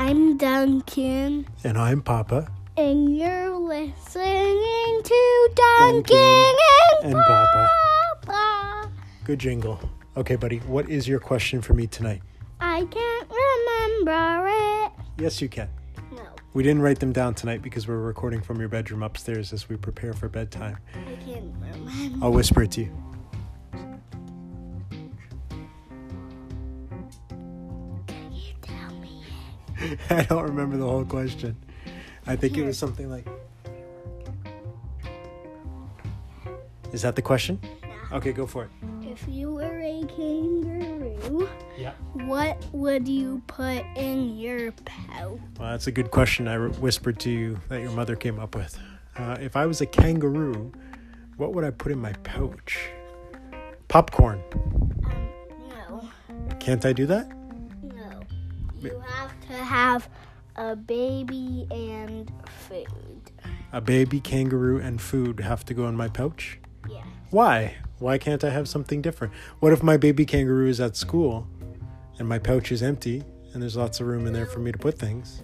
I'm Duncan, And I'm Papa. and you're listening to Duncan, Duncan and, and Papa. Papa. Good jingle. Okay, buddy, what is your question for me tonight? I can't remember it. Yes, you can. No, We didn't write them down tonight because we're recording from your bedroom upstairs as we prepare for bedtime. I can't remember. I'll whisper it to you. I don't remember the whole question. I think it was something like Is that the question? Okay, go for it. If you were a kangaroo, Yeah. what would you put in your pouch? Well, that's a good question I whispered to you that your mother came up with. Uh, if I was a kangaroo, what would I put in my pouch? Popcorn. Um, no, Can't I do that? You have to have a baby and food. A baby kangaroo and food have to go in my pouch? Yeah. Why? Why can't I have something different? What if my baby kangaroo is at school and my pouch is empty and there's lots of room in there for me to put things?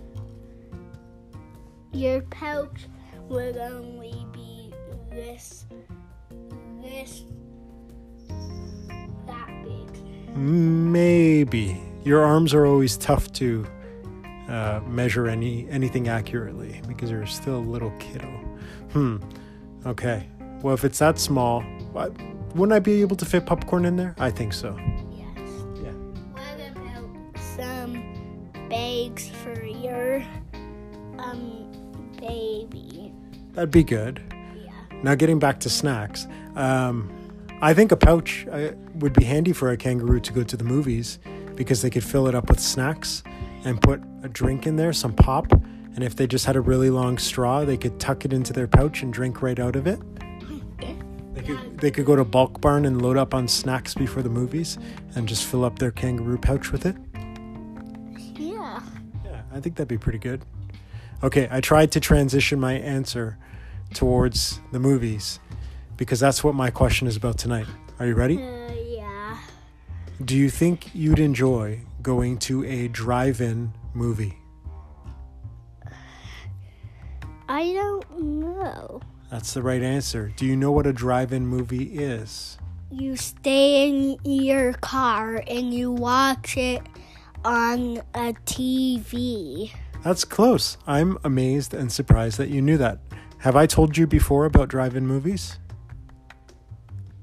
Your pouch would only be this, this, that big. Maybe. Your arms are always tough to uh, measure any anything accurately because you're still a little kiddo. Hmm. Okay. Well, if it's that small, why- wouldn't I be able to fit popcorn in there? I think so. Yes. Yeah. What about some bags for your um baby? That'd be good. Yeah. Now, getting back to snacks, um, I think a pouch uh, would be handy for a kangaroo to go to the movies because they could fill it up with snacks and put a drink in there, some pop. And if they just had a really long straw, they could tuck it into their pouch and drink right out of it. They could, they could go to Bulk Barn and load up on snacks before the movies and just fill up their kangaroo pouch with it. Yeah. Yeah, I think that'd be pretty good. Okay, I tried to transition my answer towards the movies because that's what my question is about tonight. Are you ready? Hmm. Do you think you'd enjoy going to a drive in movie? I don't know. That's the right answer. Do you know what a drive in movie is? You stay in your car and you watch it on a TV. That's close. I'm amazed and surprised that you knew that. Have I told you before about drive in movies?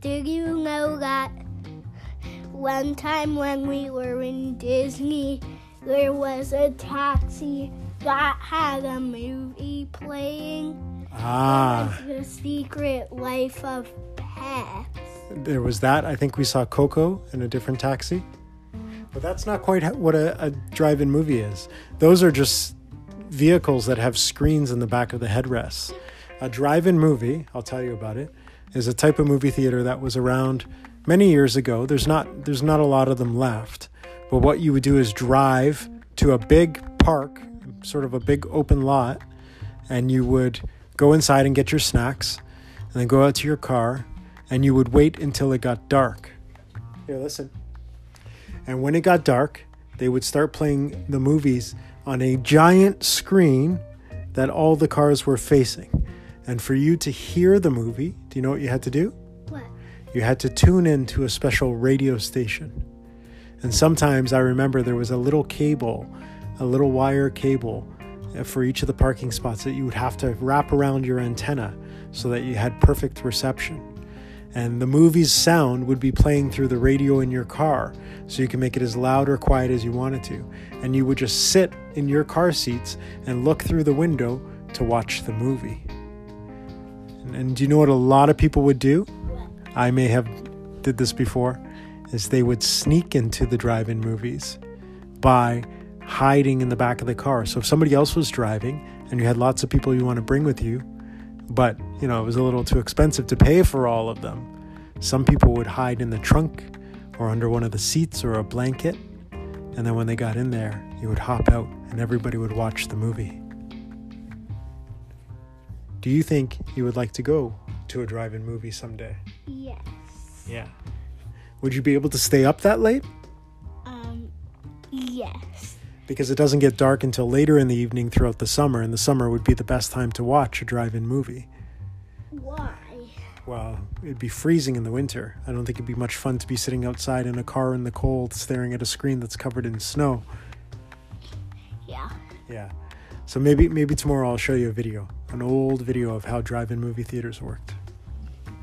Did you know that one time when we were in Disney, there was a taxi that had a movie playing? Ah. The Secret Life of Pets. there was that. I think we saw Coco in a different taxi. But that's not quite what a, a drive in movie is. Those are just vehicles that have screens in the back of the headrests. A drive in movie, I'll tell you about it, is a type of movie theater that was around many years ago. There's not there's not a lot of them left. But what you would do is drive to a big park, sort of a big open lot, and you would go inside and get your snacks and then go out to your car and you would wait until it got dark. Here, listen. And when it got dark, they would start playing the movies on a giant screen that all the cars were facing. And for you to hear the movie, do you know what you had to do? You had to tune in to a special radio station. And sometimes I remember there was a little cable, a little wire cable uh, for each of the parking spots that you would have to wrap around your antenna so that you had perfect reception. And the movie's sound would be playing through the radio in your car so you can make it as loud or quiet as you wanted to. And you would just sit in your car seats and look through the window to watch the movie. And, and do you know what a lot of people would do? I may have did this before, is they would sneak into the drive-in movies by hiding in the back of the car. So if somebody else was driving and you had lots of people you want to bring with you, but you know it was a little too expensive to pay for all of them, some people would hide in the trunk or under one of the seats or a blanket, and then when they got in there, you would hop out and everybody would watch the movie. Do you think you would like to go to a drive-in movie someday? Yes. Yeah. Would you be able to stay up that late? Um, yes. because it doesn't get dark until later in the evening throughout the summer, and the summer would be the best time to watch a drive in movie. Why? Well, it'd be freezing in the winter. I don't think it'd be much fun to be sitting outside in a car in the cold staring at a screen that's covered in snow. Yeah. Yeah. So maybe maybe tomorrow I'll show you a video, an old video of how drive-in movie theaters worked.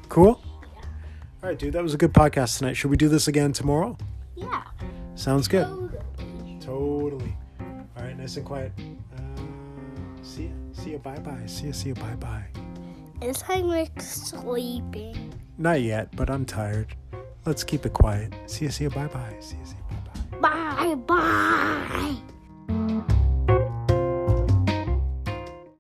Cool? All right, dude, that was a good podcast tonight. Should we do this again tomorrow? Yeah. Sounds good. Totally. Totally. All right, nice and quiet. Uh, see ya. See ya. Bye bye. See ya. See ya. Bye bye. Is Heinrich sleeping? Not yet, but I'm tired. Let's keep it quiet. See ya. See ya. Bye bye. See ya. See ya. Bye bye. Bye bye.